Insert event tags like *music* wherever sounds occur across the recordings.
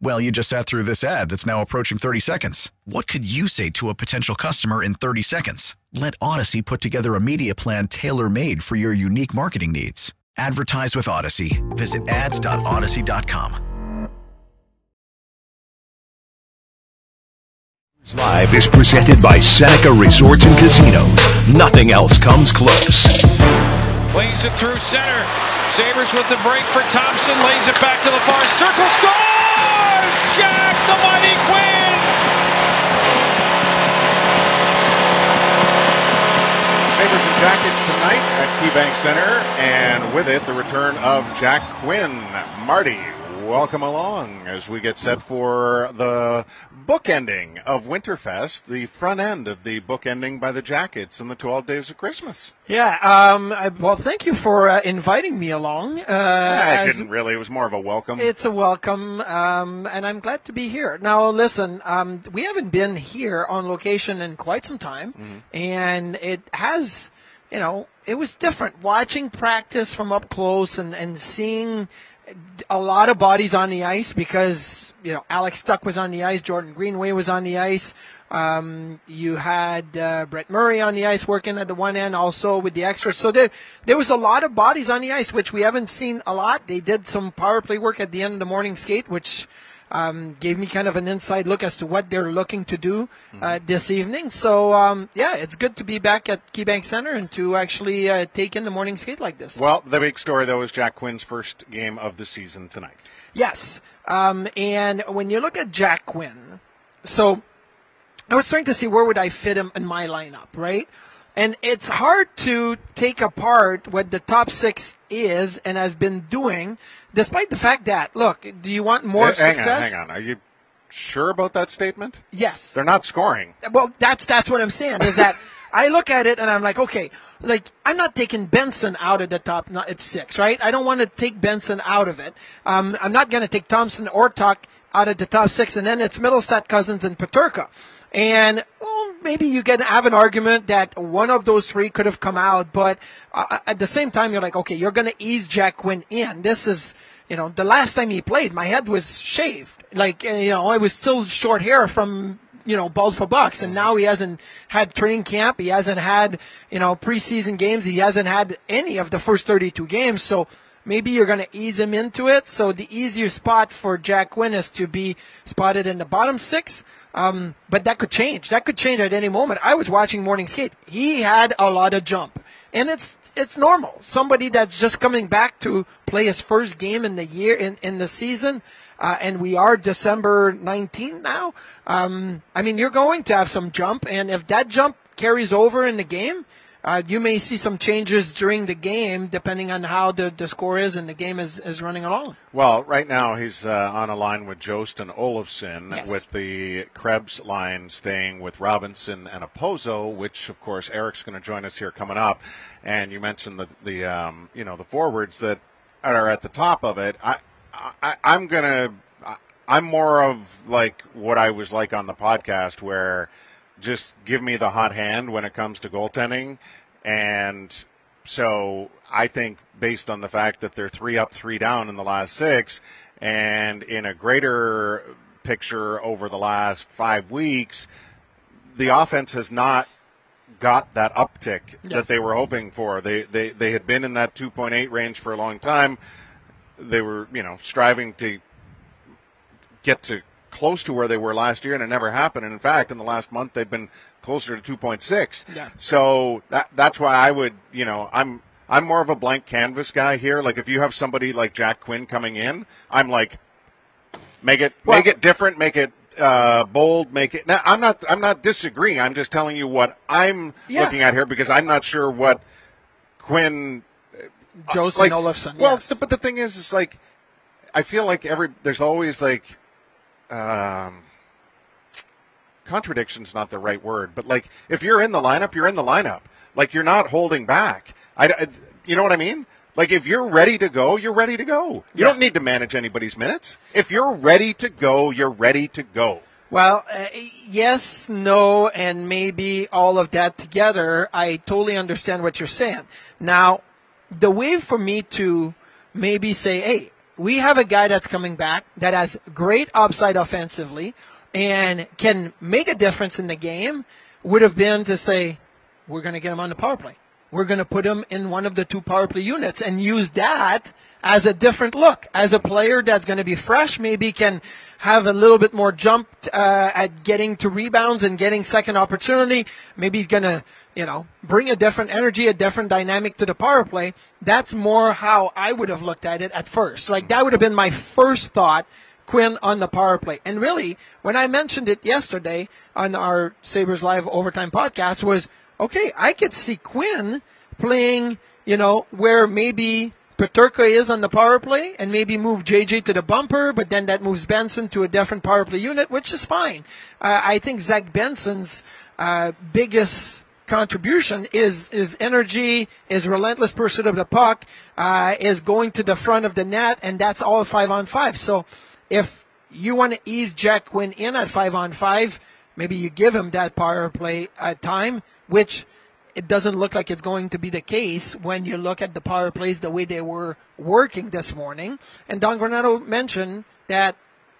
Well, you just sat through this ad that's now approaching 30 seconds. What could you say to a potential customer in 30 seconds? Let Odyssey put together a media plan tailor made for your unique marketing needs. Advertise with Odyssey. Visit ads.odyssey.com. Live is presented by Seneca Resorts and Casinos. Nothing else comes close. Plays it through center. Sabres with the break for Thompson. Lays it back to the far circle. Scores! Jack the Mighty Quinn! Sabres and Jackets tonight at KeyBank Center, and with it, the return of Jack Quinn. Marty, welcome along as we get set for the bookending of Winterfest, the front end of the bookending by the Jackets and the 12 Days of Christmas. Yeah, um, I, well, thank you for uh, inviting me along. Uh, I didn't really, it was more of a welcome. It's a welcome, um, and I'm glad to be here. Now, listen, um, we haven't been here on location in quite some time, and it has, you know, it was different watching practice from up close and, and seeing a lot of bodies on the ice because, you know, Alex Tuch was on the ice, Jordan Greenway was on the ice. Um, you had uh, Brett Murray on the ice working at the one end, also with the extras. So there, there was a lot of bodies on the ice, which we haven't seen a lot. They did some power play work at the end of the morning skate, which um, gave me kind of an inside look as to what they're looking to do uh, this evening. So um, yeah, it's good to be back at KeyBank Center and to actually uh, take in the morning skate like this. well, the big story, though, is Jack Quinn's first game of the season tonight. Yes. Um, and when you look at Jack Quinn, so I was trying to see where would I fit him in my lineup, right? And it's hard to take apart what the top six is and has been doing, despite the fact that, look, do you want more hang success? on, hang on. Are you sure about that statement? Yes. They're not scoring. Well, that's that's what I'm saying is that *laughs* I look at it and I'm like, okay, like I'm not taking Benson out of the top. It's six, right? I don't want to take Benson out of it. Um, I'm not going to take Thompson or Tuch out of the top six, and then it's Mittelstadt, Cozens, and Peterka. And well, maybe you can have an argument that one of those three could have come out, but uh, at the same time, you're like, okay, you're going to ease Jack Quinn in. This is, you know, the last time he played, my head was shaved. Like, uh, you know, I was still short hair from you know, bald for bucks. And now he hasn't had training camp. He hasn't had, you know, preseason games. He hasn't had any of the first 32 games. So maybe you're going to ease him into it. So the easier spot for Jack Quinn is to be spotted in the bottom six. Um, but that could change. That could change at any moment. I was watching morning skate. He had a lot of jump. And it's, it's normal. Somebody that's just coming back to play his first game in the year, in, in the season, uh, and we are December 19 now. Um, I mean, you're going to have some jump, and if that jump carries over in the game, uh, you may see some changes during the game depending on how the, the score is and the game is, is running along. Well, right now he's uh, on a line with Jost and Olofsson, Yes. with the Krebs line staying with Robinson and Okposo, which of course Eric's going to join us here coming up. And you mentioned the the um, you know the forwards that are at the top of it. I, I I'm gonna I'm more of like what I was like on the podcast where just give me the hot hand when it comes to goaltending and so I think based on the fact that they're three up, three down in the last six, and in a greater picture over the last five weeks, the offense has not got that uptick that they were hoping for. They, they they had been in that 2.8 range for a long time. They were, you know, striving to get to close to where they were last year, and it never happened. And in fact, in the last month, they've been closer to 2.6. Yeah. So that that's why I would, you know, I'm I'm more of a blank canvas guy here. Like if you have somebody like Jack Quinn coming in, I'm like, make it Well- make it different, make it uh, bold, make it. Now, I'm not I'm not disagreeing. I'm just telling you what I'm Yeah. looking at here because I'm not sure what Quinn Joseph like Olofsson. Well, yes. but the thing is, is like I feel like every there's always like um, contradiction's not the right word, but like if you're in the lineup, you're in the lineup. Like you're not holding back. I, I- you know what I mean? Like if you're ready to go, you're ready to go. You Yeah. don't need to manage anybody's minutes. If you're ready to go, you're ready to go. Well, uh, yes, no, and maybe all of that together. I totally understand what you're saying. Now, the way for me to maybe say, hey, we have a guy that's coming back that has great upside offensively and can make a difference in the game would have been to say, we're going to get him on the power play. We're going to put him in one of the two power play units and use that as a different look. As a player that's going to be fresh, maybe can have a little bit more jump uh, at getting to rebounds and getting second opportunity. Maybe he's going to, you know, bring a different energy, a different dynamic to the power play. That's more how I would have looked at it at first. Like that would have been my first thought Quinn on the power play. And really, when I mentioned it yesterday on our Sabres Live Overtime podcast was, okay, I could see Quinn playing, you know, where maybe Peterka is on the power play and maybe move JJ to the bumper, but then that moves Benson to a different power play unit, which is fine. Uh, I think Zach Benson's uh, biggest contribution is is energy, is relentless pursuit of the puck, uh, is going to the front of the net, and that's all five on five. So if you want to ease Jack Quinn in at five on five, maybe you give him that power play uh, time, which it doesn't look like it's going to be the case when you look at the power plays the way they were working this morning. And Don Granato mentioned that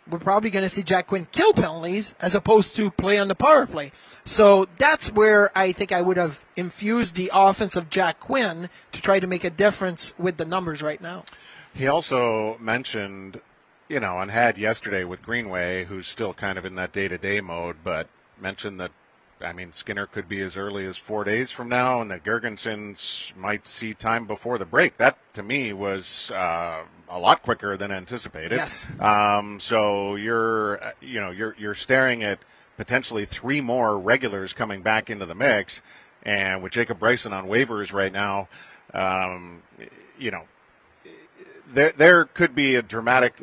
we're probably going to see Jack Quinn kill penalties as opposed to play on the power play. So that's where I think I would have infused the offense of Jack Quinn to try to make a difference with the numbers right now. He also mentioned, you know, and had yesterday with Greenway, who's still kind of in that day to day mode, but mentioned that, I mean, Skinner could be as early as four days from now, and that Girgensons might see time before the break. That, to me, was uh, a lot quicker than anticipated. Yes. Um, so you're, uh, you know, you're you're staring at potentially three more regulars coming back into the mix, and with Jacob Bryson on waivers right now, um, you know, there there could be a dramatic,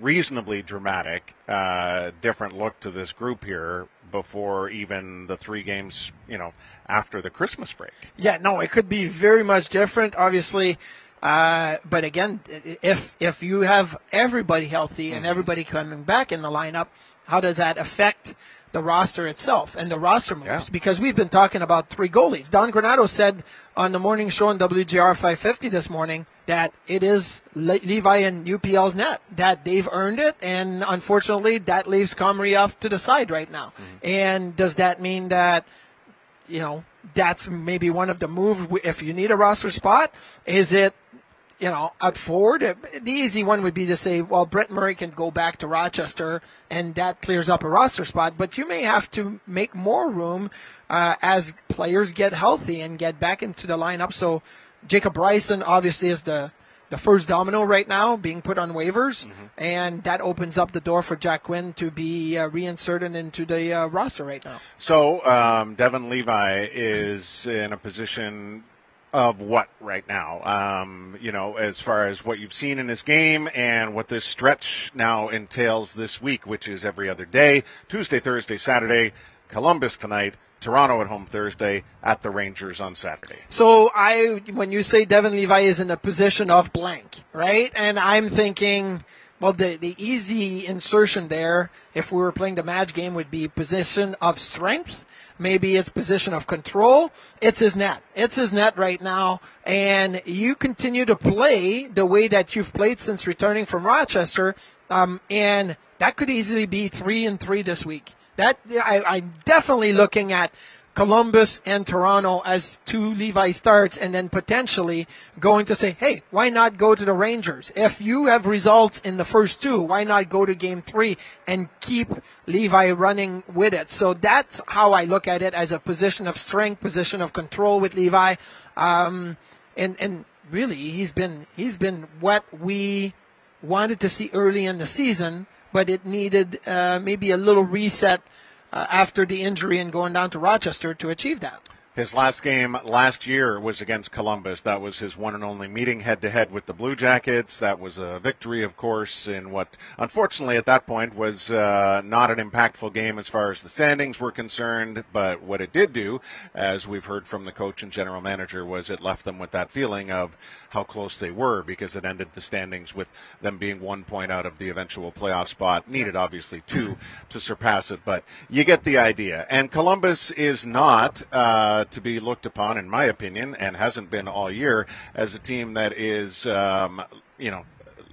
reasonably dramatic, uh, different look to this group here before even the three games, you know, after the Christmas break. Yeah, no, it could be very much different, obviously. Uh, but again, if if you have everybody healthy and everybody coming back in the lineup, how does that affect the roster itself and the roster moves? Yeah. Because we've been talking about three goalies. Don Granato said on the morning show on WGR 550 this morning that it is Le- Levi and UPL's net that they've earned it, and unfortunately, that leaves Comrie off to the side right now. Mm-hmm. And does that mean that? you know, that's maybe one of the moves. If you need a roster spot, is it, you know, at forward? The easy one would be to say, well, Brett Murray can go back to Rochester and that clears up a roster spot, but you may have to make more room, uh, as players get healthy and get back into the lineup. So Jacob Bryson obviously is the, the first domino right now being put on waivers, and that opens up the door for Jack Quinn to be uh, reinserted into the uh, roster right now. So um, Devon Levi is in a position of what right now? Um, you know, as far as what you've seen in this game and what this stretch now entails this week, which is every other day, Tuesday, Thursday, Saturday, Columbus tonight, Toronto at home Thursday, at the Rangers on Saturday. So I, when you say Devon Levi is in a position of blank, right? And I'm thinking, well, the, the easy insertion there, if we were playing the match game, would be position of strength. Maybe it's position of control. It's his net. It's his net right now. And you continue to play the way that you've played since returning from Rochester. Um, and that could easily be three and three this week. That I, I'm definitely looking at Columbus and Toronto as two Levi starts, and then potentially going to say, hey, why not go to the Rangers? If you have results in the first two, why not go to game three and keep Levi running with it? So that's how I look at it as a position of strength, position of control with Levi. Um, and, and really, he's been, he's been what we wanted to see early in the season, but it needed, uh, maybe a little reset Uh, after the injury and going down to Rochester to achieve that. His last game last year was against Columbus. That was his one and only meeting head to head with the Blue Jackets. That was a victory, of course, in what unfortunately at that point was uh, not an impactful game as far as the standings were concerned. But what it did do, as we've heard from the coach and general manager, was it left them with that feeling of how close they were because it ended the standings with them being one point out of the eventual playoff spot. Needed obviously two to surpass it, but you get the idea. And Columbus is not. Uh, to be looked upon, in my opinion, and hasn't been all year, as a team that is, um, you know,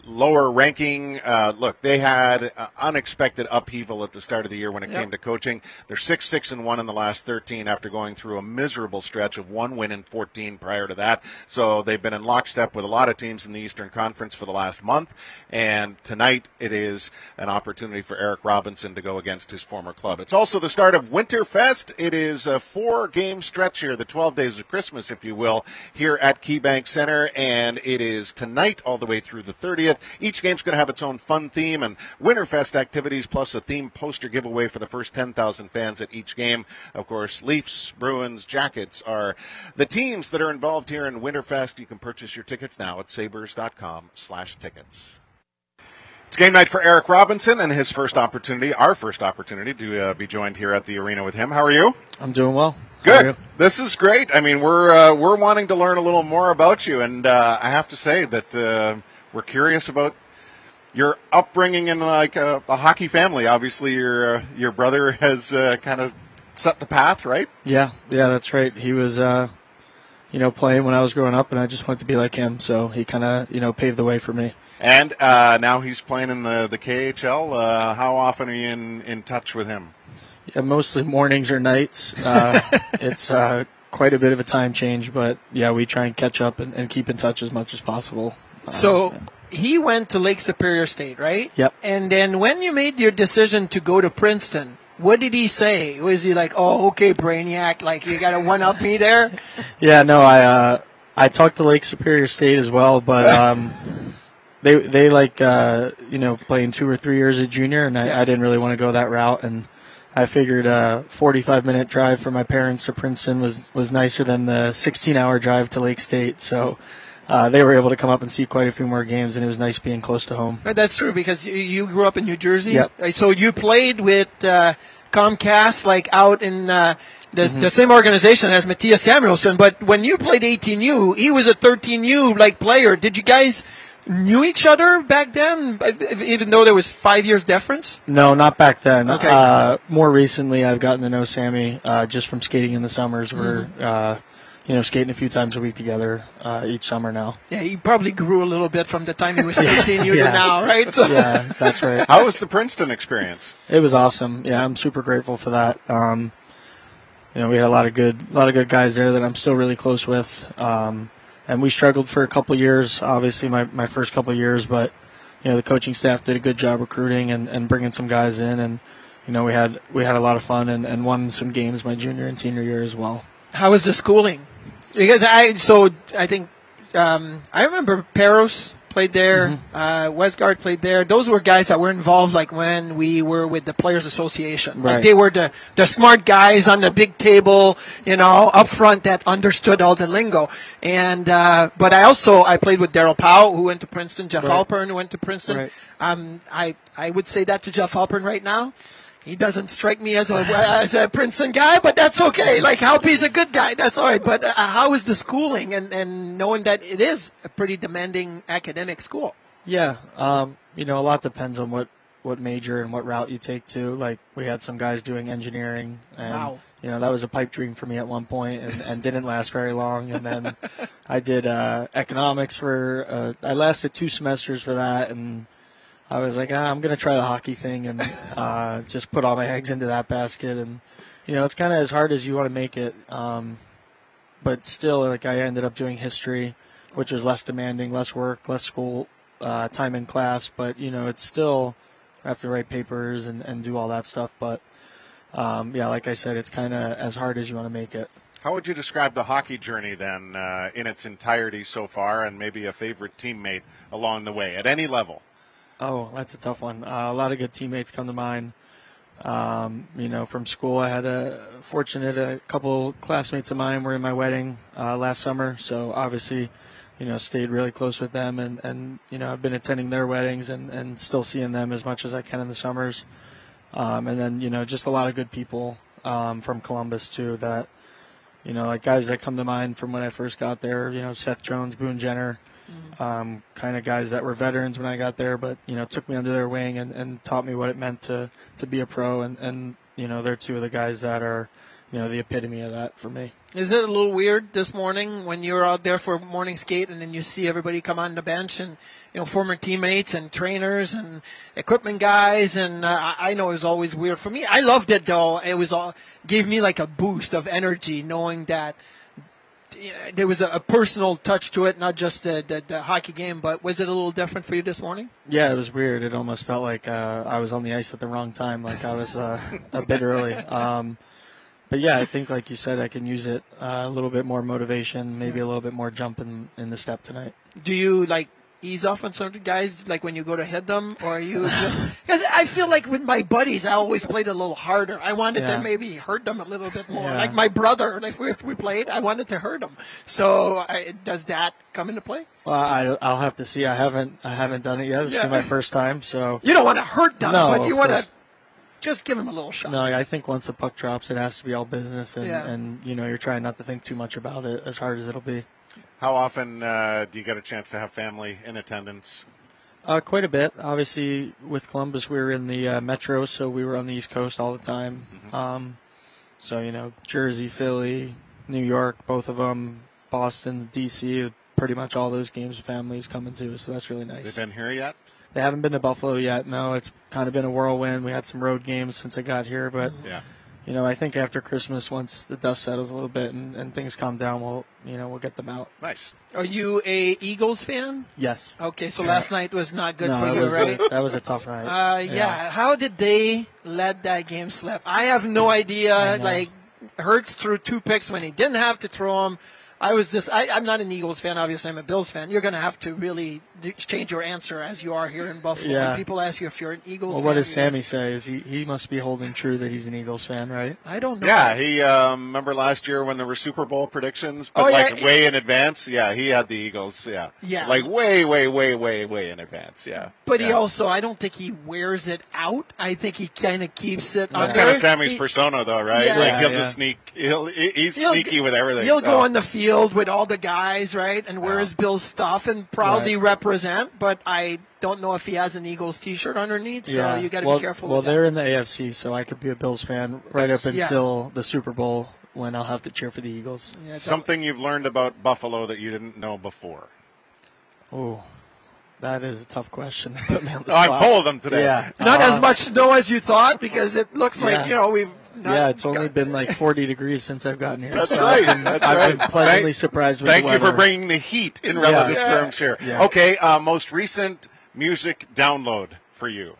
lower ranking. Uh, look, they had uh, unexpected upheaval at the start of the year when it yep. came to coaching. They're six, six, and one in the last 13 after going through a miserable stretch of one win in 14 prior to that. So they've been in lockstep with a lot of teams in the Eastern Conference for the last month. And tonight it is an opportunity for Eric Robinson to go against his former club. It's also the start of Winterfest. It is a four game stretch here, the 12 days of Christmas, if you will, here at KeyBank Center. And it is tonight all the way through the 30th. Each game's going to have its own fun theme and Winterfest activities, plus a theme poster giveaway for the first 10,000 fans at each game. Of course, Leafs, Bruins, Jackets are the teams that are involved here in Winterfest. You can purchase your tickets now at sabres.com slash tickets. It's game night for Eric Robinson and his first opportunity, our first opportunity to uh, be joined here at the arena with him. How are you? I'm doing well. Good. This is great. I mean, we're uh, we're wanting to learn a little more about you, and uh, I have to say that uh, we're curious about your upbringing in like a, a hockey family. Obviously, your uh, your brother *laughs* has uh, kind of set the path, right? Yeah, yeah, that's right. He was, uh, you know, playing when I was growing up, and I just wanted to be like him. So he kind of, you know, paved the way for me. And uh, now he's playing in the the KHL. Uh, how often are you in in touch with him? Yeah, mostly mornings or nights. Uh, *laughs* it's quite a bit of a time change, but yeah, we try and catch up and, and keep in touch as much as possible. So he went to Lake Superior State, right? Yep. And then when you made your decision to go to Princeton, what did he say? Was he like, "Oh, okay, Brainiac, like you got to one up me there"? *laughs* yeah, no, I uh, I talked to Lake Superior State as well, but *laughs* um, they they like uh, you know playing two or three years at junior, and I, yeah. I didn't really want to go that route, and I figured a 45 minute drive for my parents to Princeton was was nicer than the 16 hour drive to Lake State, so uh, they were able to come up and see quite a few more games, and it was nice being close to home. That's true because you, you grew up in New Jersey. Yep. So you played with uh, Comcast, like out in uh, the, mm-hmm. the, same organization as Mattias Samuelsson. But when you played 18U, he was a 13U like player. Did you guys? Knew each other back then, even though there was five years difference. No, not back then. Okay. Uh, more recently, I've gotten to know Sammy uh, just from skating in the summers. Where mm-hmm you know, skating a few times a week together uh, each summer now. Yeah, he probably grew a little bit from the time he was *laughs* 18 years yeah. to now, right? So. Yeah, that's right. How was the Princeton experience? It was awesome. Yeah, I'm super grateful for that. Um, you know, we had a lot of good, a lot of good guys there that I'm still really close with. Um, and we struggled for a couple years, obviously my, my first couple years, but you know, the coaching staff did a good job recruiting and, and bringing some guys in and, you know, we had, we had a lot of fun and, and won some games my junior and senior year as well. How was the schooling? Because I so I think um, I remember Parros played there, mm-hmm. uh, Westgarth played there. Those were guys that were involved, like when we were with the Players Association. Right. Like they were the the smart guys on the big table, you know, up front that understood all the lingo. And uh, but I also I played with Darroll Powe, who went to Princeton, Jeff right. Halpern, who went to Princeton. Right. Um, I I would say that to Jeff Halpern right now he doesn't strike me as a as a Princeton guy, but that's okay. Like Halpy's a good guy, that's all right. But uh, how is the schooling and and knowing that it is a pretty demanding academic school? Yeah, um, you know, a lot depends on what what major and what route you take to. Like we had some guys doing engineering, and wow. you know that was a pipe dream for me at one point, and, and didn't last very long. And then *laughs* I did uh, economics for uh, I lasted two semesters for that, and I was like, ah, I'm gonna try the hockey thing and *laughs* uh, just put all my eggs into that basket. And you know, it's kind of as hard as you want to make it. Um, but still, like I ended up doing history, which was less demanding, less work, less school uh, time in class. But you know, it's still I have to write papers and, and do all that stuff. But um, yeah, like I said, it's kind of as hard as you want to make it. How would you describe the hockey journey then, uh, in its entirety so far, and maybe a favorite teammate along the way at any level? Oh, that's a tough one. Uh, a lot of good teammates come to mind. Um, you know, from school, I had a fortunate a couple classmates of mine were in my wedding uh, last summer, so obviously, you know, stayed really close with them, and and you know, I've been attending their weddings and and still seeing them as much as I can in the summers. Um, and then you know, just a lot of good people um, from Columbus too. That you know, like guys that come to mind from when I first got there. You know, Seth Jones, Boone Jenner um, kind of guys that were veterans when I got there, but you know took me under their wing and, and taught me what it meant to to be a pro, and and you know they're two of the guys that are you know the epitome of that for me. Is it a little weird this morning when you're out there for morning skate and then you see everybody come on the bench and you know former teammates and trainers and equipment guys and uh, I know it was always weird for me. I loved it though. It was all gave me like a boost of energy knowing that you know, there was a, a personal touch to it, not just the, the the hockey game. But was it a little different for you this morning? Yeah, it was weird. It almost felt like uh, I was on the ice at the wrong time, like I was uh, a bit early. Um, but yeah, I think, like you said, I can use it uh, a little bit more motivation, maybe a little bit more jump in, in the step tonight. Do you like ease off on the guys, like when you go to hit them, or you just *laughs* because I feel like with my buddies, I always played a little harder. I wanted Yeah. to maybe hurt them a little bit more. Yeah. Like my brother, like if we played, I wanted to hurt him. So I, does that come into play? Well, I, I'll have to see. I haven't I haven't done it yet. This Yeah. is my first time, so You don't want to hurt them, No, but you want to just give them a little shot. no. I think once the puck drops, it has to be all business, and, Yeah. and you know you're trying not to think too much about it, as hard as it'll be. How often uh, do you get a chance to have family in attendance? Uh, quite a bit. Obviously, with Columbus, we were in the uh, metro, so we were on the East Coast all the time. Um, so you know, Jersey, Philly, New York, both of them, Boston, DC, pretty much all those games, families coming to. So that's really nice. They've been here yet? They haven't been to Buffalo yet. No, it's kind of been a whirlwind. We had some road games since I got here, but Yeah. You know, I think after Christmas, once the dust settles a little bit and, and things calm down, we'll you know we'll get them out. Nice. Are you a Eagles fan? Yes. Okay, so last night was not good no, for you, was right? that was a tough night. Uh, yeah. How did they let that game slip? I have no idea. Like, Hurts threw two picks when he didn't have to throw them. I was just, I, I'm not an Eagles fan. Obviously, I'm a Bills fan. You're going to have to really change your answer as you are here in Buffalo. Yeah. When people ask you if you're an Eagles Well, fan. what does Sammy just- say? Is he he must be holding true that he's an Eagles fan, right? I don't know. Yeah, he um, remember last year when there were Super Bowl predictions, but Oh, yeah, like way in advance. Yeah, he had the Eagles. Yeah, Yeah. like way, way, way, way, way in advance. Yeah, But he also, I don't think he wears it out. I think he kind of keeps it. That's kind of Sammy's He- persona, though, right? Yeah. like he'll Yeah, just yeah. sneak. he'll, he's He'll- sneaky with everything. He'll go Oh. on the field with all the guys, right, and wear his Bills stuff and proudly represent. But I don't know if he has an Eagles T-shirt underneath, so you got to well, be careful. Well, with they're in the AFC, so I could be a Bills fan right up Yeah. until the Super Bowl when I'll have to cheer for the Eagles. Yeah, Something you've learned about Buffalo that you didn't know before. Oh, that is a tough question. to *laughs* Put me on the Oh, I'm full of them today. Yeah, Not Uh, as much snow as you thought because it looks like you know we've. Not Yeah, it's only been like *laughs* 40 degrees since I've gotten here. That's so right. I've been, That's I've right. been pleasantly Thank- surprised with Thank the you for bringing the heat in relative Yeah. terms here. Yeah. Okay, uh, most recent music download for you.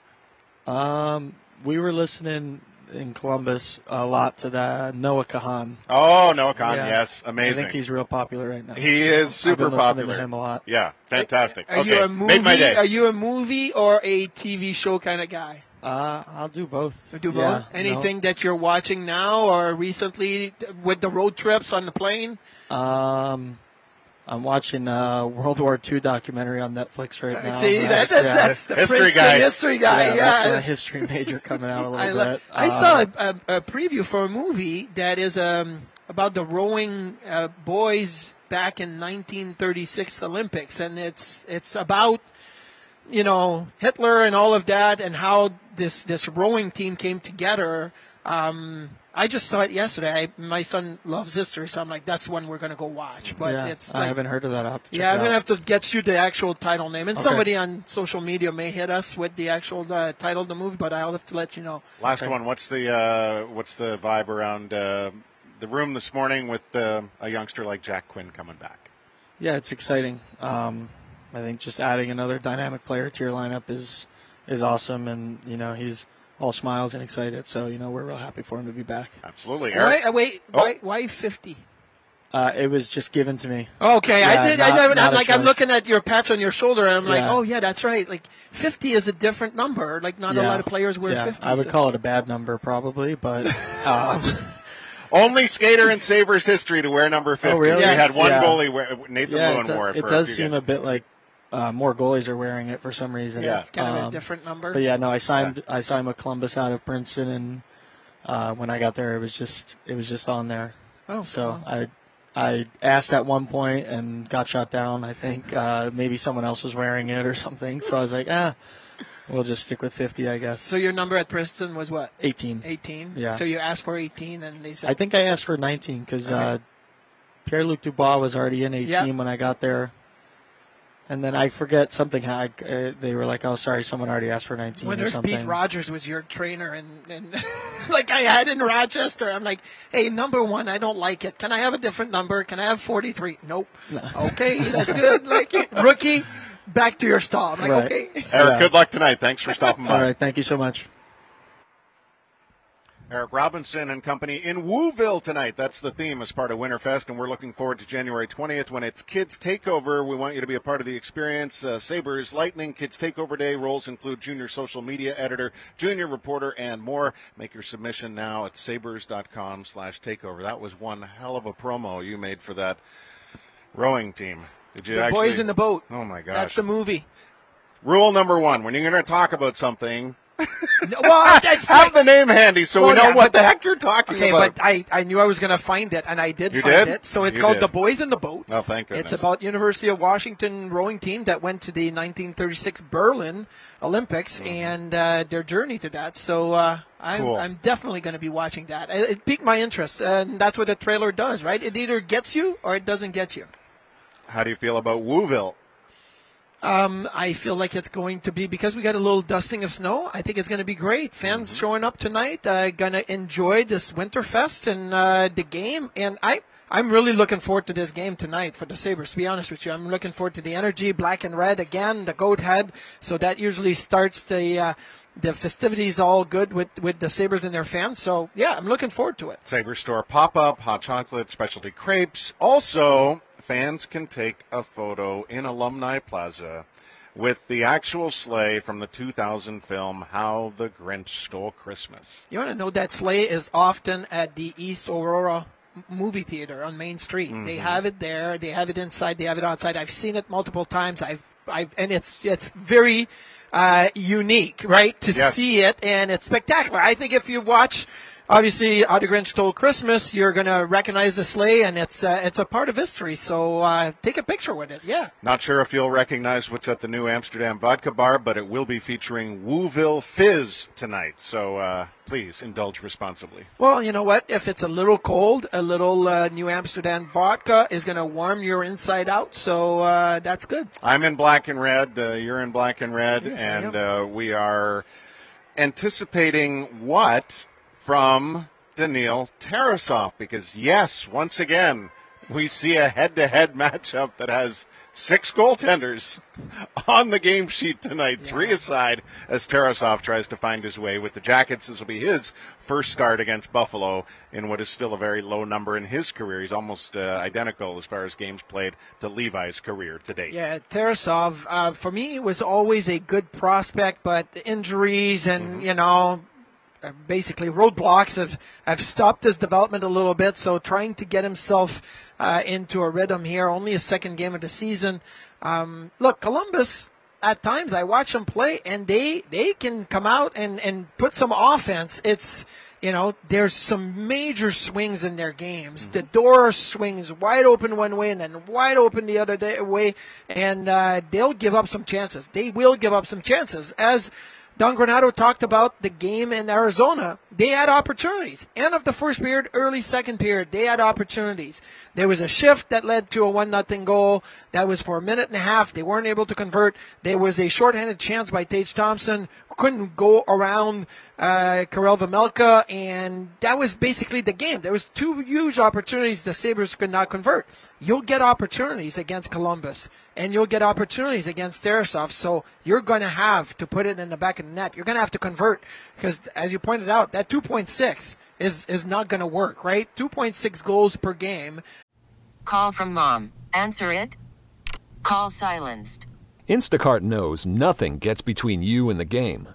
Um, we were listening in Columbus a lot to the Noah Kahan. Oh, Noah Kahan, Yeah. yes, amazing. I think he's real popular right now. he So is I've super been listening popular. To him a lot. Yeah, fantastic. Are okay, you a movie? made my day. Are you a movie or a TV show kind of guy? Uh, I'll do both. Do both? Yeah, Anything that you're watching now or recently with the road trips on the plane? Um, I'm watching a World War II documentary on Netflix right now. See, That's- that's, that's, yeah. that's the History Princeton guy. history guy. yeah, Yeah, that's my history major coming out a little *laughs* I, bit. lo- I Uh, saw a, a, a preview for a movie that is um, about the rowing uh, boys back in 1936 Olympics, and it's it's about you know Hitler and all of that, and how this this rowing team came together. Um, I just saw it yesterday. I, my son loves history, so I'm like, that's one we're going to go watch. But yeah, it's I haven't heard of that. I'll have to check yeah, it I'm gonna have to get you the actual title name, and Okay. somebody on social media may hit us with the actual uh, title of the movie, but I'll have to let you know. Last one. What's the uh, what's the vibe around uh, the room this morning with uh, a youngster like Jack Quinn coming back? Yeah, it's exciting. Um, I think just adding another dynamic player to your lineup is is awesome, and you know he's all smiles and excited. So you know we're real happy for him to be back. Absolutely, Why, Eric. uh, wait, Oh. why, why 50? Uh, it was just given to me. Okay, Yeah, I did. Not, I never, I'm a like, I'm looking at your patch on your shoulder, and I'm like, Yeah. oh yeah, that's right. Like 50 is a different number. Like not a lot of players wear yeah, 50. I would so- call it a bad number probably, but *laughs* um, Only skater in Sabres history to wear number 50. Oh, really? We had one Yeah. goalie, wear, Nathan yeah, Lieuwen it, wore it it for does a few seem games. a bit like uh, more goalies are wearing it for some reason. Yeah. It's kind of a Um, different number. But yeah, no, I signed I signed with Columbus out of Princeton, and uh, when I got there, it was just it was just on there. Oh, so I I asked at one point and got shot down. I think uh, maybe someone else was wearing it or something. So I was like, ah, we'll just stick with fifty, I guess. so your number at Princeton was what? Eighteen. 18. Yeah. So you asked for 18, and they said, I think I asked for nineteen because uh, Okay. Pierre Luc Dubois was already in eighteen Yeah. when I got there. And then I forget something. I, uh, they were like, "Oh, sorry, someone already asked for 19 When or something." Pete Rogers was your trainer, and, *laughs* and like I had in Rochester, I'm like, hey, number one, I don't like it. Can I have a different number? Can I have 43? Nope. Okay, that's good. Like rookie, back to your stall. I'm like, Right. okay. Eric, Yeah. good luck tonight. Thanks for stopping by. All right, thank you so much. Eric Robinson and company in Whoville tonight. That's the theme as part of Winterfest, and we're looking forward to January 20th when it's Kids Takeover. We want you to be a part of the experience. Uh, Sabres Lightning Kids Takeover Day roles include junior social media editor, junior reporter, and more. Make your submission now at sabres.com slash takeover. That was one hell of a promo you made for that rowing team. Did you The actually? boys in the boat. Oh my gosh. That's the movie. Rule number one: when you're going to talk about something, well, *laughs* have the name handy so we know yeah, what the heck you're talking Okay, about. but I, I knew I was going to find it, and I did You find did? it. So it's You called did. The Boys in the Boat. Oh, thank goodness. It's about University of Washington rowing team that went to the 1936 Berlin Olympics and uh, their journey to that. So uh, I'm, Mm-hmm. Cool. I'm definitely going to be watching that. It, it piqued my interest, and that's what the trailer does, right? It either gets you or it doesn't get you. How do you feel about Whoville? Um, I feel like it's going to be because we got a little dusting of snow. I think it's going to be great. Fans Mm-hmm. showing up tonight, uh, gonna enjoy this Winterfest and uh, the game. And I, I'm really looking forward to this game tonight for the Sabres. To be honest with you, I'm looking forward to the energy, black and red again, the goat head. So that usually starts the uh, the festivities all good with with the Sabres and their fans. So yeah, I'm looking forward to it. Sabre Store pop up, hot chocolate, specialty crepes. Also, fans can take a photo in Alumni Plaza with the actual sleigh from the 2000 film How the Grinch Stole Christmas. You want to know that sleigh is often at the East Aurora movie theater on Main Street. They have it there. They have it inside. They have it outside. I've seen it multiple times. I've, I've, and it's it's very uh, unique, right? To Yes. see it, and it's spectacular. I think if you watch. Obviously, How the Grinch Stole Christmas. You're gonna recognize the sleigh, and it's uh, it's a part of history. So uh, take a picture with it. Yeah. Not sure if you'll recognize what's at the new Amsterdam Vodka Bar, but it will be featuring Whoville Fizz tonight. So uh, please indulge responsibly. Well, you know what? If it's a little cold, a little uh, New Amsterdam vodka is going to warm your inside out. So uh, that's good. I'm in black and red. Uh, you're in black and red, Yes, and uh, we are anticipating what from Daniil Tarasov? Because yes, once again, we see a head-to-head *laughs* matchup that has six goaltenders on the game sheet tonight, three aside, as Tarasov tries to find his way with the Jackets. This will be his first start against Buffalo in what is still a very low number in his career. He's almost uh, identical as far as games played to Levi's career to date. Yeah, Tarasov, uh, for me, was always a good prospect, but injuries and, you know, basically roadblocks have, have stopped his development a little bit. So trying to get himself uh, into a rhythm here, only a second game of the season. Um, look, Columbus, at times I watch them play and they, they can come out and, and put some offense. It's, you know, there's some major swings in their games. The door swings wide open one way and then wide open the other day, way, and uh, they'll give up some chances. They will give up some chances. As Don Granato talked about the game in Arizona. They had opportunities. End of the first period, early second period, they had opportunities. There was a shift that led to a one nothing goal. That was for a minute and a half. They weren't able to convert. There was a shorthanded chance by Tage Thompson. Couldn't go around uh, Karel Vejmelka, and that was basically the game. There was two huge opportunities the Sabres could not convert. You'll get opportunities against Columbus, and you'll get opportunities against Tarasov. So you're going to have to put it in the back of the net. You're going to have to convert because, as you pointed out, that 2.6 is is not going to work, right? 2.6 goals per game. Call from mom. Answer it. Call silenced. Instacart knows nothing gets between you and the game.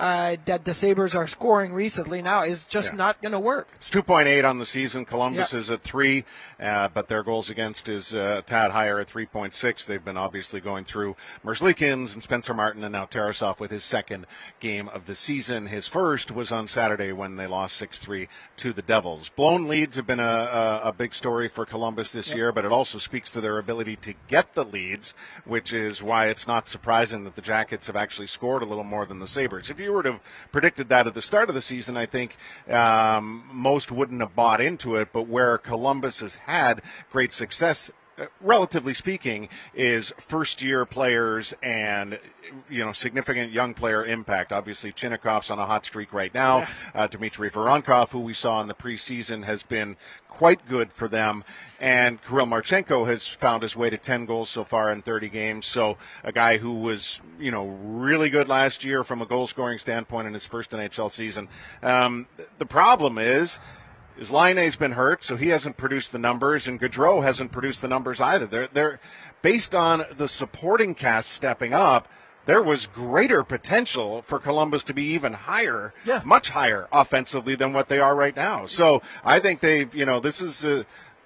Uh, that the Sabres are scoring recently now is just Yeah. not going to work. It's 2.8 on the season. Columbus Yeah. is at three, uh, but their goals against is uh, a tad higher at 3.6. They've been obviously going through Merzlikins and Spencer Martin, and now Tarasov with his second game of the season. His first was on Saturday when they lost 6-3 to the Devils. Blown leads have been a, a, a big story for Columbus this year, but it also speaks to their ability to get the leads, which is why it's not surprising that the Jackets have actually scored a little more than the Sabres. If you were to have predicted that at the start of the season, I think um, most wouldn't have bought into it. But where Columbus has had great success, relatively speaking, is first year players and you know significant young player impact. Obviously, Chinakhov's on a hot streak right now. Uh, Dmitry Voronkov, who we saw in the preseason, has been quite good for them. And Kirill Marchenko has found his way to 10 goals so far in 30 games. So a guy who was, you know, really good last year from a goal scoring standpoint in his first NHL season. Um, the problem is, is Laine's been hurt, so he hasn't produced the numbers, and Gaudreau hasn't produced the numbers either. They're, they're based on the supporting cast stepping up. There was greater potential for Columbus to be even higher, Yeah. much higher offensively than what they are right now. So I think they, you know, this is uh,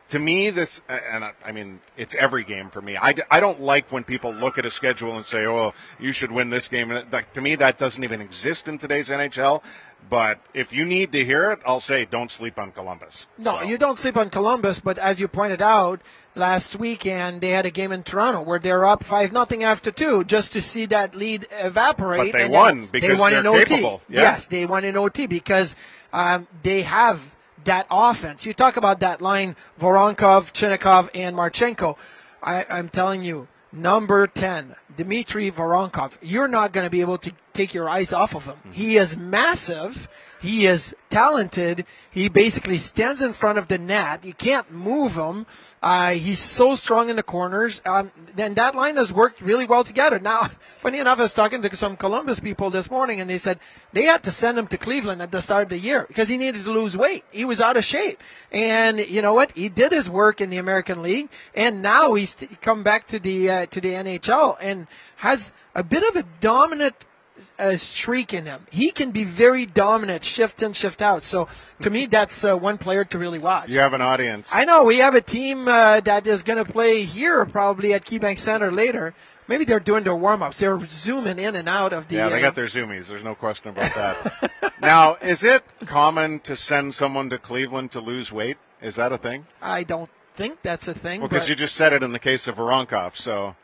to me this, and I, I mean, it's every game for me. I, I don't like when people look at a schedule and say, "Oh, you should win this game." And like to me, that doesn't even exist in today's NHL. But if you need to hear it, I'll say, don't sleep on Columbus. No, So- you don't sleep on Columbus, but as you pointed out last weekend, they had a game in Toronto where they're up five nothing after two, just to see that lead evaporate. But they and won because they won they're in OT. capable. Yeah. Yes, they won in OT because um, they have that offense. You talk about that line: Voronkov, Chinakhov, and Marchenko. I, I'm telling you, number ten, Dmitry Voronkov. You're not going to be able to take your eyes off of him. Mm-hmm. He is massive. He is talented. He basically stands in front of the net. You can't move him. Uh, he's so strong in the corners. Um, then that line has worked really well together. Now, *laughs* funny enough, I was talking to some Columbus people this morning, and they said they had to send him to Cleveland at the start of the year because he needed to lose weight. He was out of shape, and you know what? He did his work in the American League, and now he's come back to the uh, to the NHL and has a bit of a dominant a streak in him. He can be very dominant, shift in, shift out. So to me, that's uh, one player to really watch. You have an audience. I know we have a team uh, that is going to play here probably at KeyBank Center later. Maybe they're doing their warm ups. They're zooming in and out of the. Yeah, they got their zoomies. There's no question about that. *laughs* now, is it common to send someone to Cleveland to lose weight? Is that a thing? I don't think that's a thing. Well, because you just said it in the case of Voronkov. So,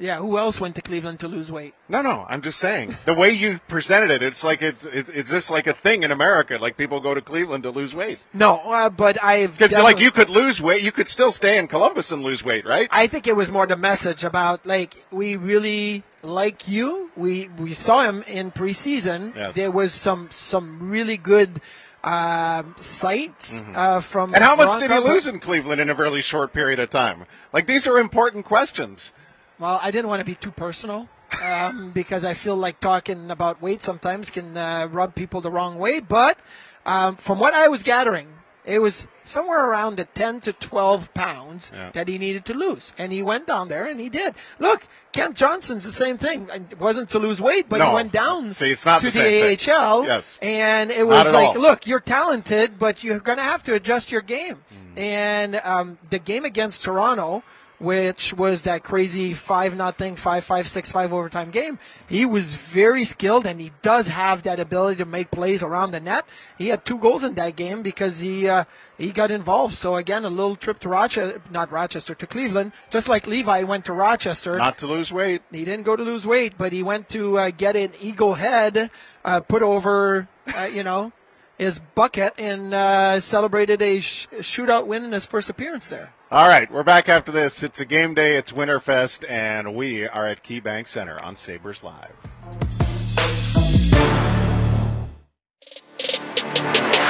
yeah, who else went to Cleveland to lose weight? no, no, I'm just saying the way you presented it. It's like it's it's, it's this like a thing in America. Like people go to Cleveland to lose weight. No, uh, but I've. Because like you could lose weight, you could still stay in Columbus and lose weight, right? I think it was more the message about like we really like you. We we saw him in preseason. Yes. There was some some really good um, sights uh, from. Mm-hmm. And how much did he lose in Cleveland in a really short period of time? Like these are important questions. Well, I didn't want to be too personal um, *laughs* because I feel like talking about weight sometimes can uh, rub people the wrong way. But um, from what I was gathering, it was somewhere around the 10 to 12 pounds Yeah. that he needed to lose. And he went down there and he did. Look, Kent Johnson's the same thing. It wasn't to lose weight, but he went down See, it's not to the thing. AHL. Yes. And it was like, all. look, you're talented, but you're going to have to adjust your game. Hmm. And um, the game against Toronto, which was that crazy five nothing, five five six five overtime game, he was very skilled, and he does have that ability to make plays around the net. He had two goals in that game because he uh, he got involved. So again, a little trip to Rochester, not Rochester, to Cleveland, just like Levi went to Rochester. Not to lose weight. He didn't go to lose weight, but he went to uh, get an eagle head uh, put over, uh, you know, his bucket and uh, celebrated a sh- shootout win in his first appearance there. All right, we're back after this. It's a game day. It's Winterfest, and we are at KeyBank Center on Sabres Live.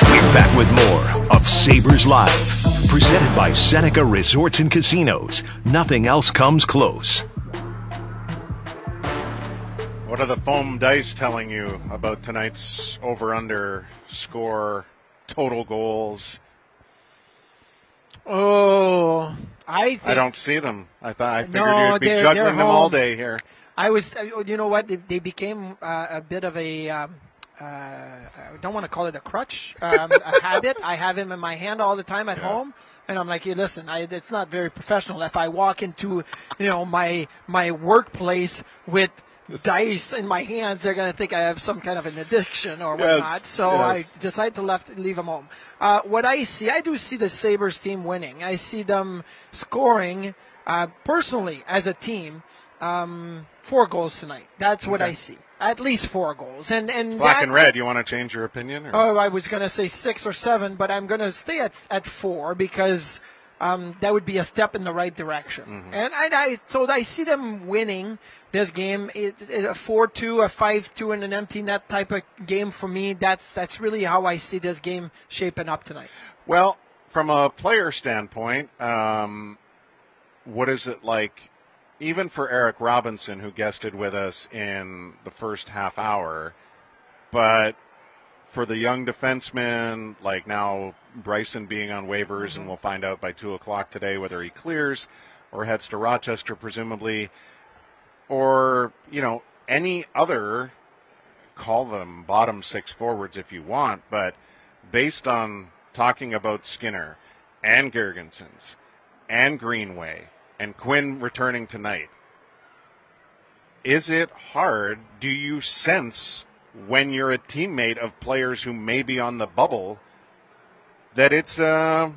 We're back with more of Sabres Live, presented by Seneca Resorts and Casinos. Nothing else comes close. What are the foam dice telling you about tonight's over/under score, total goals? Oh, I think I don't see them. I thought I figured No, you'd be they're- juggling they're them all day here. I was, uh, you know what? They, they became uh, a bit of a. Um, uh, I don't want to call it a crutch, um, a *laughs* habit. I have him in my hand all the time at home, and I'm like, hey, listen, I, it's not very professional if I walk into, you know, my my workplace with dice in my hands. They're going to think I have some kind of an addiction or Yes, whatnot. So yes. I decided to left leave them home. Uh, what I see, I do see the Sabres team winning. I see them scoring. Uh, personally, as a team, um, four goals tonight. That's what I see. At least four goals. And and Black that- and red. You want to change your opinion? Or? Oh, I was going to say six or seven, but I'm going to stay at at four because um, that would be a step in the right direction. Mm-hmm. And I, I so I see them winning this game. It, it, a four-two, a five-two, and an empty net type of game for me. That's that's really how I see this game shaping up tonight. Well, from a player standpoint, um, what is it like, even for Eric Robinson, who guested with us in the first half hour, but for the young defenseman, like now Bryson being on waivers, and mm-hmm. we'll find out by 2 o'clock today whether he clears or heads to Rochester, presumably, or, you know, any other, call them bottom six forwards if you want, but based on talking about Skinner and Girgensons and Greenway and Quinn returning tonight, is it hard? Do you sense when you're a teammate of players who may be on the bubble that it's a,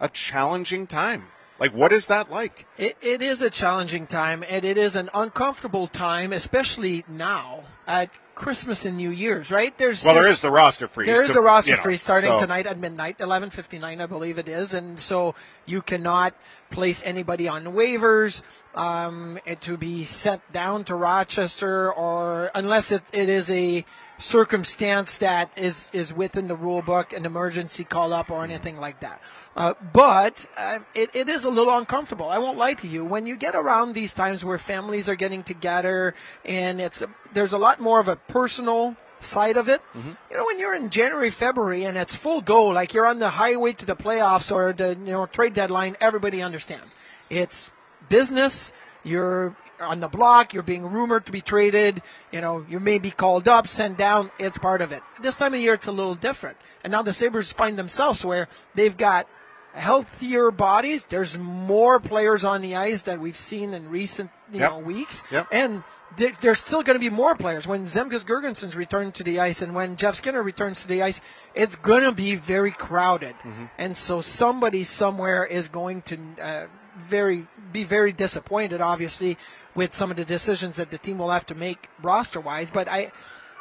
a challenging time? Like, what is that like? It, it is a challenging time, and it is an uncomfortable time, especially now at Christmas and New Year's. Right? There's Well, there there's- the roster freeze. There is to- a roster you know, freeze starting so- tonight at midnight, 11:59, I believe it is, and so you cannot place anybody on waivers um, to be sent down to Rochester, or unless it, it is a circumstance that is is within the rule book, an emergency call up or anything like that. Uh, but um, it, it is a little uncomfortable. I won't lie to you. When you get around these times where families are getting together and it's there's a lot more of a personal side of it. You know, when you're in January, February, and it's full go, like you're on the highway to the playoffs or the you know trade deadline, everybody understand. It's business. You're on the block. You're being rumored to be traded. You know, you may be called up, sent down. It's part of it. This time of year, it's a little different. And now the Sabres find themselves where they've got healthier bodies. There's more players on the ice that we've seen in recent you Yep. know weeks. Yep. And there- there's still going to be more players when Zemgus Girgensons return to the ice and when Jeff Skinner returns to the ice. It's going to be very crowded, mm-hmm. and so somebody somewhere is going to uh, very be very disappointed, obviously, with some of the decisions that the team will have to make roster wise. But I,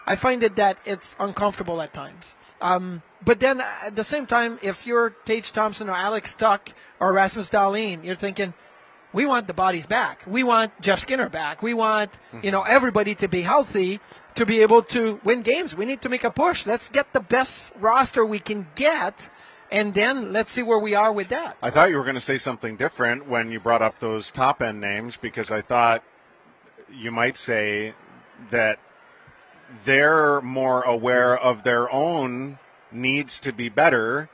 I find it that it's uncomfortable at times. Um, but then uh, at the same time, if you're Tage Thompson or Alex Tuch or Rasmus Dahlin, you're thinking, we want the bodies back. We want Jeff Skinner back. We want, Mm-hmm. you know, everybody to be healthy to be able to win games. We need to make a push. Let's get the best roster we can get, and then let's see where we are with that. I thought you were going to say something different when you brought up those top end names because I thought you might say that they're more aware of their own needs to be better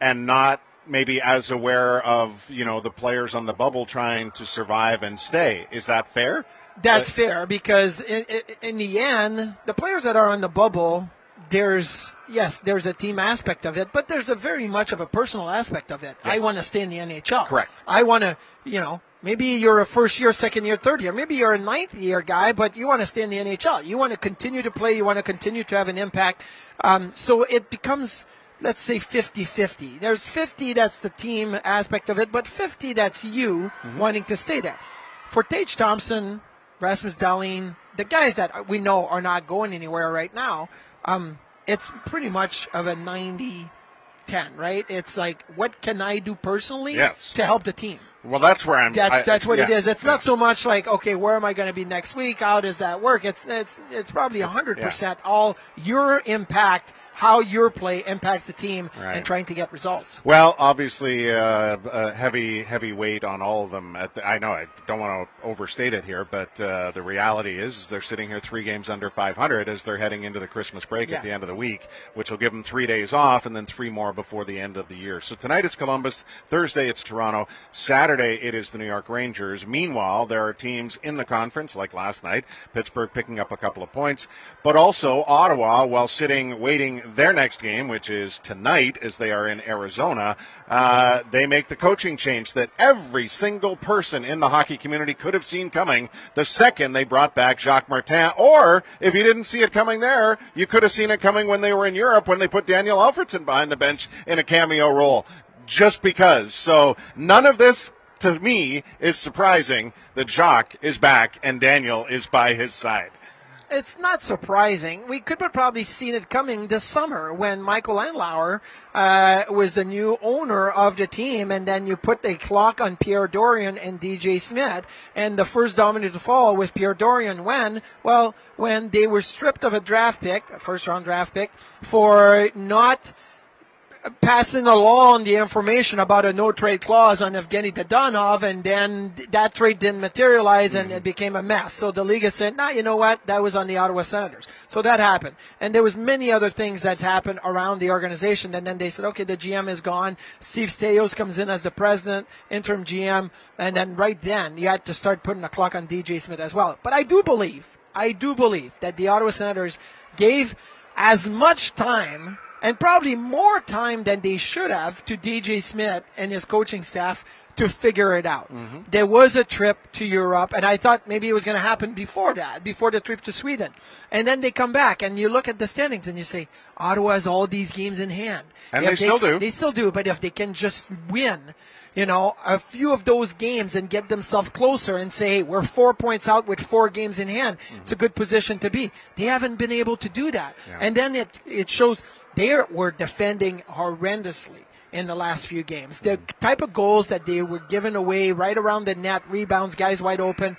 and not maybe as aware of you know the players on the bubble trying to survive and stay is that fair That's uh, fair because in, in, in the end, the players that are on the bubble, there's yes, there's a team aspect of it, but there's a very much of a personal aspect of it. I want to stay in the NHL. Correct. I want to, you know, maybe you're a first year, second year, third year, maybe you're a ninth year guy, but you want to stay in the NHL. You want to continue to play. You want to continue to have an impact. Um, so it becomes. Let's say 50-50. There's 50 that's the team aspect of it, but 50 that's you wanting to stay there. For Tage Thompson, Rasmus Dahlin, the guys that we know are not going anywhere right now, um, it's pretty much of a 90 10, right? It's like, what can I do personally Yes. to help the team? Well that's where i'm That's I- that's what it yeah, is. It's yeah. not so much like, okay, where am I going to be next week? How does that work? It's it's it's probably hundred percent all your impact, how your play impacts the team, Right. and trying to get results. Well, obviously, uh, a heavy, heavy weight on all of them. At the, I know I don't want to overstate it here, but uh, the reality is they're sitting here three games under 500 as they're heading into the Christmas break at the end of the week, which will give them three days off and then three more before the end of the year. So tonight it's Columbus. Thursday it's Toronto. Saturday it is the New York Rangers. Meanwhile, there are teams in the conference like last night, Pittsburgh picking up a couple of points, but also Ottawa, while sitting waiting their next game, which is tonight as they are in Arizona, uh, they make the coaching change that every single person in the hockey community could have seen coming the second they brought back Jacques Martin. Or if you didn't see it coming there, you could have seen it coming when they were in Europe when they put Daniel Alfredsson behind the bench in a cameo role. Just because. So none of this to me is surprising that Jacques is back and Daniel is by his side. It's not surprising. We could have probably seen it coming this summer when Michael Andlauer uh, was the new owner of the team, and then you put a clock on Pierre Dorion and DJ Smith, and the first domino to fall was Pierre Dorion. When? Well, when they were stripped of a draft pick, a first round draft pick, for not passing along the information about a no trade clause on Evgeny Dadonov, and then that trade didn't materialize and mm-hmm. it became a mess. So the league has said, nah, you know what? That was on the Ottawa Senators. So that happened. And there was many other things that happened around the organization. And then they said, okay, the GM is gone. Steve Staios comes in as the president, interim GM. And then right then you had to start putting a clock on DJ Smith as well. But I do believe, I do believe that the Ottawa Senators gave as much time and probably more time than they should have to DJ Smith and his coaching staff to figure it out. Mm-hmm. There was a trip to Europe, and I thought maybe it was going to happen before that, before the trip to Sweden. And then they come back, and you look at the standings, and you say, Ottawa has all these games in hand. And If they still do. They still do, but if they can just win, you know, a few of those games and get themselves closer and say, hey, we're four points out with four games in hand. It's a mm-hmm. good position to be. They haven't been able to do that. And then it, it shows they were defending horrendously in the last few games. The type of goals that they were giving away right around the net, rebounds, guys wide open,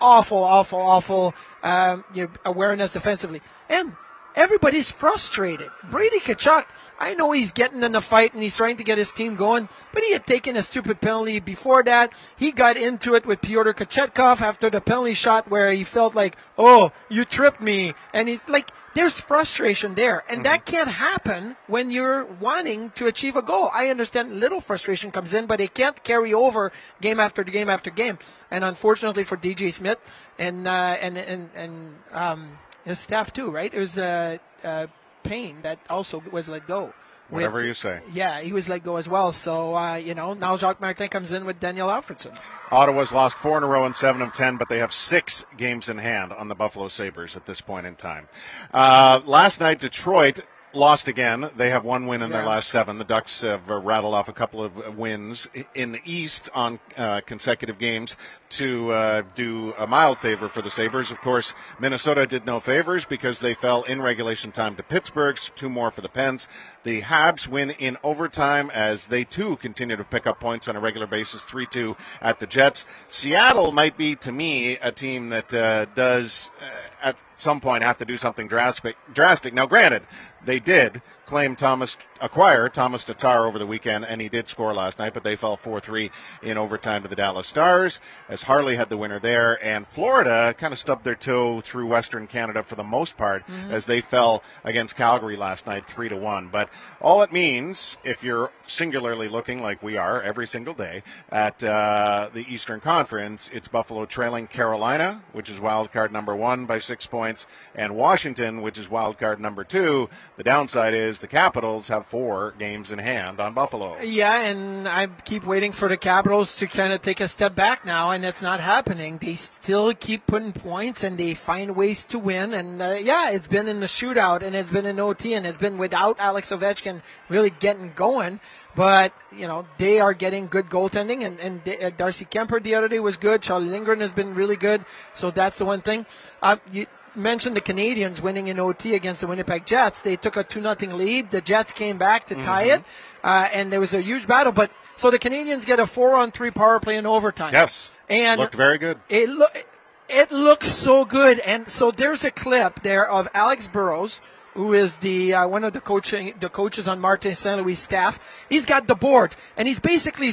awful, awful, awful um, you know, awareness defensively. And everybody's frustrated. Brady Tkachuk, I know he's getting in the fight and he's trying to get his team going, but he had taken a stupid penalty before that. He got into it with Pyotr Kochetkov after the penalty shot where he felt like, oh, you tripped me. And he's like, there's frustration there. And that can't happen when you're wanting to achieve a goal. I understand little frustration comes in, but it can't carry over game after game after game. And unfortunately for DJ Smith and, uh, and, and, and, um, his staff too, right? It was, uh, uh, Payne that also was let go. Whatever you say. Yeah, he was let go as well. So, uh, you know, now Jacques Martin comes in with Daniel Alfredsson. Ottawa's lost four in a row and seven of ten, but they have six games in hand on the Buffalo Sabres at this point in time. Uh, last night, Detroit lost again. They have one win in their last seven. The Ducks have uh, rattled off a couple of uh, wins in the East on uh, consecutive games to uh, do a mild favor for the Sabres. Of course, Minnesota did no favors because they fell in regulation time to Pittsburgh. Two more for the Pens. The Habs win in overtime as they too continue to pick up points on a regular basis, 3 2 at the Jets. Seattle might be, to me, a team that uh, does uh, at some point have to do something drastic. drastic. Now, granted, they did claim Thomas, acquire Tomas Tatar over the weekend, and he did score last night, but they fell 4 3 in overtime to the Dallas Stars as Harley had the winner there. And Florida kind of stubbed their toe through Western Canada for the most part as they fell against Calgary last night 3 to 1. But all it means, if you're singularly looking like we are every single day at uh, the Eastern Conference, it's Buffalo trailing Carolina, which is wild card number one by six points, and Washington, which is wild card number two. The downside is the Capitals have four games in hand on Buffalo. Yeah, and I keep waiting for the Capitals to kind of take a step back now, and it's not happening. They still keep putting points, and they find ways to win. And uh, yeah, it's been in the shootout, and it's been in OT, and it's been without Alex Ovechkin really getting going. But you know they are getting good goaltending, and and uh, Darcy Kuemper the other day was good. Charlie Lindgren has been really good, so that's the one thing. Uh, you, mentioned the Canadiens winning in OT against the Winnipeg Jets. They took a 2 nothing lead. The Jets came back to tie Mm-hmm. it, uh, and there was a huge battle. But so the Canadiens get a 4 on 3 power play in overtime. Yes, And looked very good. it look it looks so good. And so there's a clip there of Alex Burrows, who is the uh, one of the coaching the coaches on Martin St. Louis staff. He's got the board, and he's basically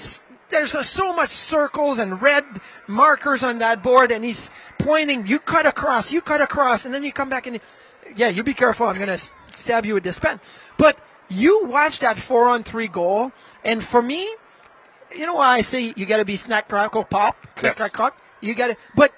there's uh, so much circles and red markers on that board, and he's pointing. You cut across, you cut across, and then you come back and yeah, you be careful. I'm gonna stab you with this pen. But you watch that four on three goal, and for me, you know why I say you got to be snack crackle pop, click Yes. crack crack. You got to, but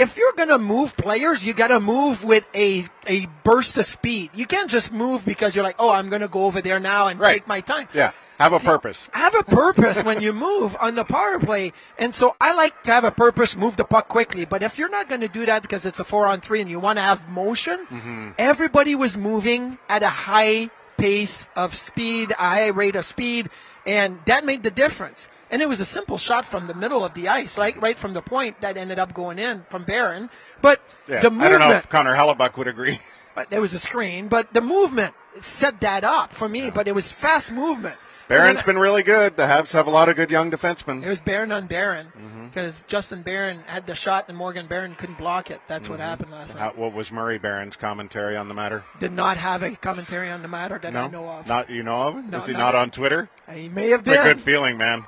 if you're gonna move players, you got to move with a a burst of speed. You can't just move because you're like, oh, I'm gonna go over there now and Right. take my time. Yeah, have a purpose. Have a purpose when you move on the power play, and so I like to have a purpose, move the puck quickly. But if you're not going to do that because it's a four on three and you want to have motion, Mm-hmm. everybody was moving at a high pace of speed, a high rate of speed, and that made the difference. And it was a simple shot from the middle of the ice, like right from the point that ended up going in from Barron. But Yeah, the I movement, don't know if Connor Hellebuyck would agree. but there was a screen, but the movement set that up for me. But it was fast movement. Barron's been really good. The Habs have a lot of good young defensemen. it was Barron on Barron Mm-hmm. because Justin Barron had the shot and Morgan Barron couldn't block it. That's what happened last How, night. what was Murray Baron's commentary on the matter? Did not have a commentary on the matter that No, I know of. not you know of. No, Is he not- not on Twitter? he may have It's a good feeling, man.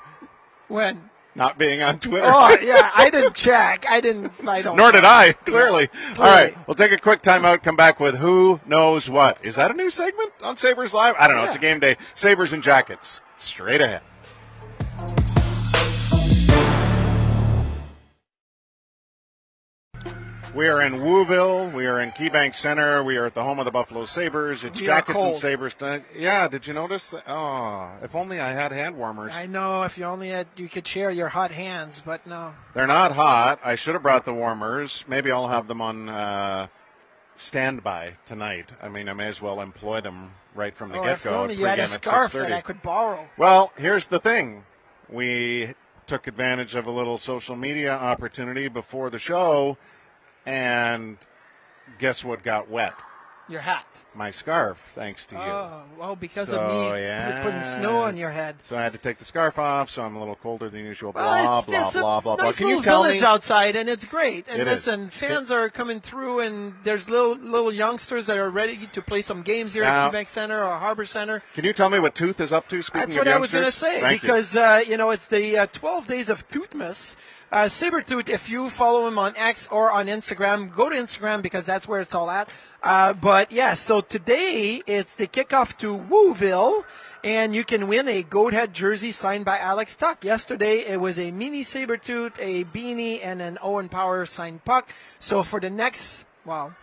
when. Not being on Twitter. Oh *laughs* yeah, I didn't check. I didn't. I don't. Nor did I, clearly. All clearly. right, we'll take a quick timeout, come back with Who Knows What. Is that a new segment on Sabres Live? I don't know. It's a game day. Sabres and Jackets. Straight ahead. We are in Whoville. We are in KeyBank Center. We are at the home of the Buffalo Sabres. It's We Jackets and. Sabres. Yeah, did you notice that? Oh, if only I had hand warmers. I know if you only had, you could share your hot hands, but no. They're not hot. I should have brought the warmers. Maybe I'll have them on uh, standby tonight. I mean, I may as well employ them right from the Oh, get if go. only you had a scarf that I could borrow. Well, here's the thing. We took advantage of a little social media opportunity before the show, and guess what got wet? Your hat. My scarf, thanks to you. Oh, well, because so, of me putting snow on your head. So I had to take the scarf off, so I'm a little colder than usual. Well, Blah, it's, blah, it's blah, blah, blah. nice Can you little tell village me? outside, and it's great. And It is. listen, fans are coming through, and there's little little youngsters that are ready to play some games here Now- at KeyBank Center or Harbor Center. Can you tell me what Tooth is up to? Speaking That's what I was going to say Thank you. because uh, you know it's the uh, 12 days of Tootmas. Uh, Sabretooth, if you follow him on X or on Instagram, go to Instagram because that's where it's all at. Uh, but yeah, so today it's the kickoff to Whoville, and you can win a goat head jersey signed by Alex Tuch. Yesterday it was a mini Sabretooth, a beanie, and an Owen Power signed puck. So for the next, well,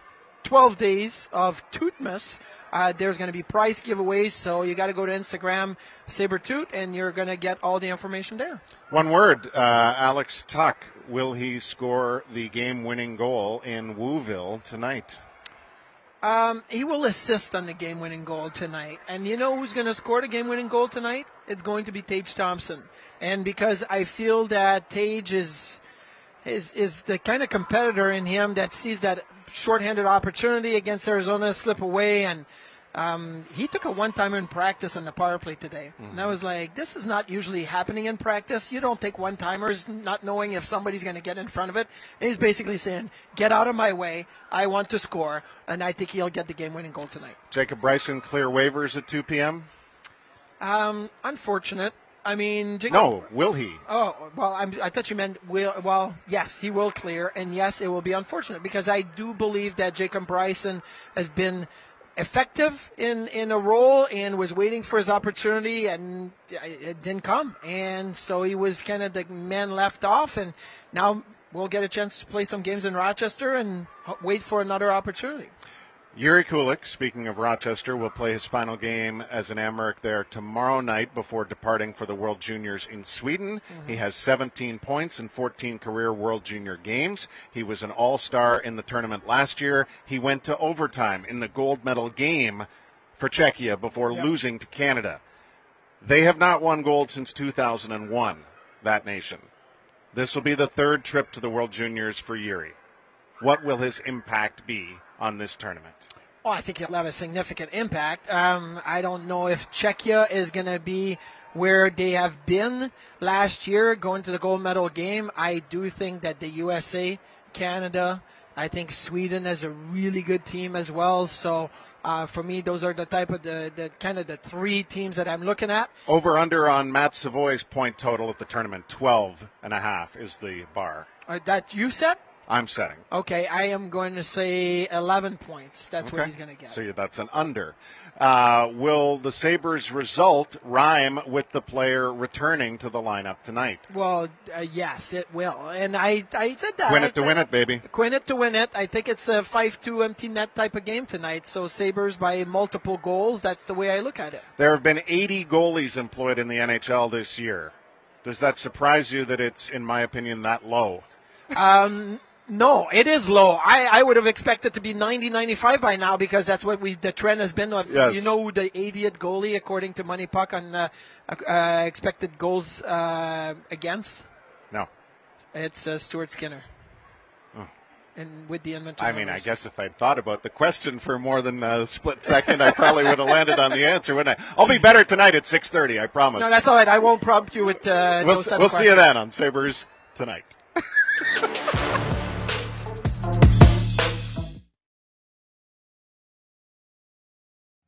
12 days of Tootmas. Uh, there's going to be prize giveaways, so you got to go to Instagram, Sabertoot, and you're going to get all the information there. One word, uh, Alex Tuch. Will he score the game-winning goal in Whoville tonight? Um, he will assist on the game-winning goal tonight. And you know who's going to score the game-winning goal tonight? It's going to be Tage Thompson. And because I feel that Tage is is is the kind of competitor in him that sees that shorthanded opportunity against Arizona slip away and um, he took a one-timer in practice on the power play today, mm-hmm. and I was like, "This is not usually happening in practice. You don't take one-timers not knowing if somebody's going to get in front of it." And he's basically saying, "Get out of my way. I want to score, and I think he'll get the game-winning goal tonight." Jacob Bryson clear waivers at 2 p.m. Um, unfortunate. I mean, Jacob, no, will he? Oh, well, I'm, i thought you meant will. Well, yes, he will clear, and yes, it will be unfortunate because I do believe that Jacob Bryson has been effective in, in a role and was waiting for his opportunity and uh, it didn't come. And so he was kind of the man left off and now we'll get a chance to play some games in Rochester and wait for another opportunity. Jiri Kulich, speaking of Rochester, will play his final game as an Amerks there tomorrow night before departing for the World Juniors in Sweden. Mm-hmm. He has 17 points in 14 career World Junior games. He was an all star in the tournament last year. He went to overtime in the gold medal game for Czechia before yep. losing to Canada. They have not won gold since 2001, that nation. This will be the third trip to the World Juniors for Yuri. What will his impact be on this tournament? Well, I think he'll have a significant impact. Um, I don't know if Czechia is going to be where they have been last year going to the gold medal game. I do think that the USA, Canada, I think Sweden is a really good team as well. So uh, for me, those are the type of the, the kind of the three teams that I'm looking at. Over under on Matt Savoie's point total at the tournament, 12 and a half is the bar. Uh, that you set? I'm setting. Okay, I am going to say 11 points. That's okay. what he's going to get. So that's an under. Uh, will the Sabres result rhyme with the player returning to the lineup tonight? Well, uh, yes, it will. And I, I said that. Quinn it to win it, baby. Quinn it to win it. I think it's a 5-2 empty net type of game tonight. So Sabres by multiple goals. That's the way I look at it. There have been 80 goalies employed in the NHL this year. Does that surprise you that it's, in my opinion, that low? Um, no, it is low. I, I would have expected to be 90, 95 by now because that's what we the trend has been. Yes. You know the 80th goalie according to Money Puck on uh, uh, expected goals uh, against? No. It's uh, Stuart Skinner. Oh. And with the Edmonton. I mean, I guess if I'd thought about the question for more than a split second, I probably would have landed on the answer, wouldn't I? I'll be better tonight at 6:30. I promise. No, that's all right. I won't prompt you with. Uh, we'll, we'll see you then on Sabres tonight. *laughs*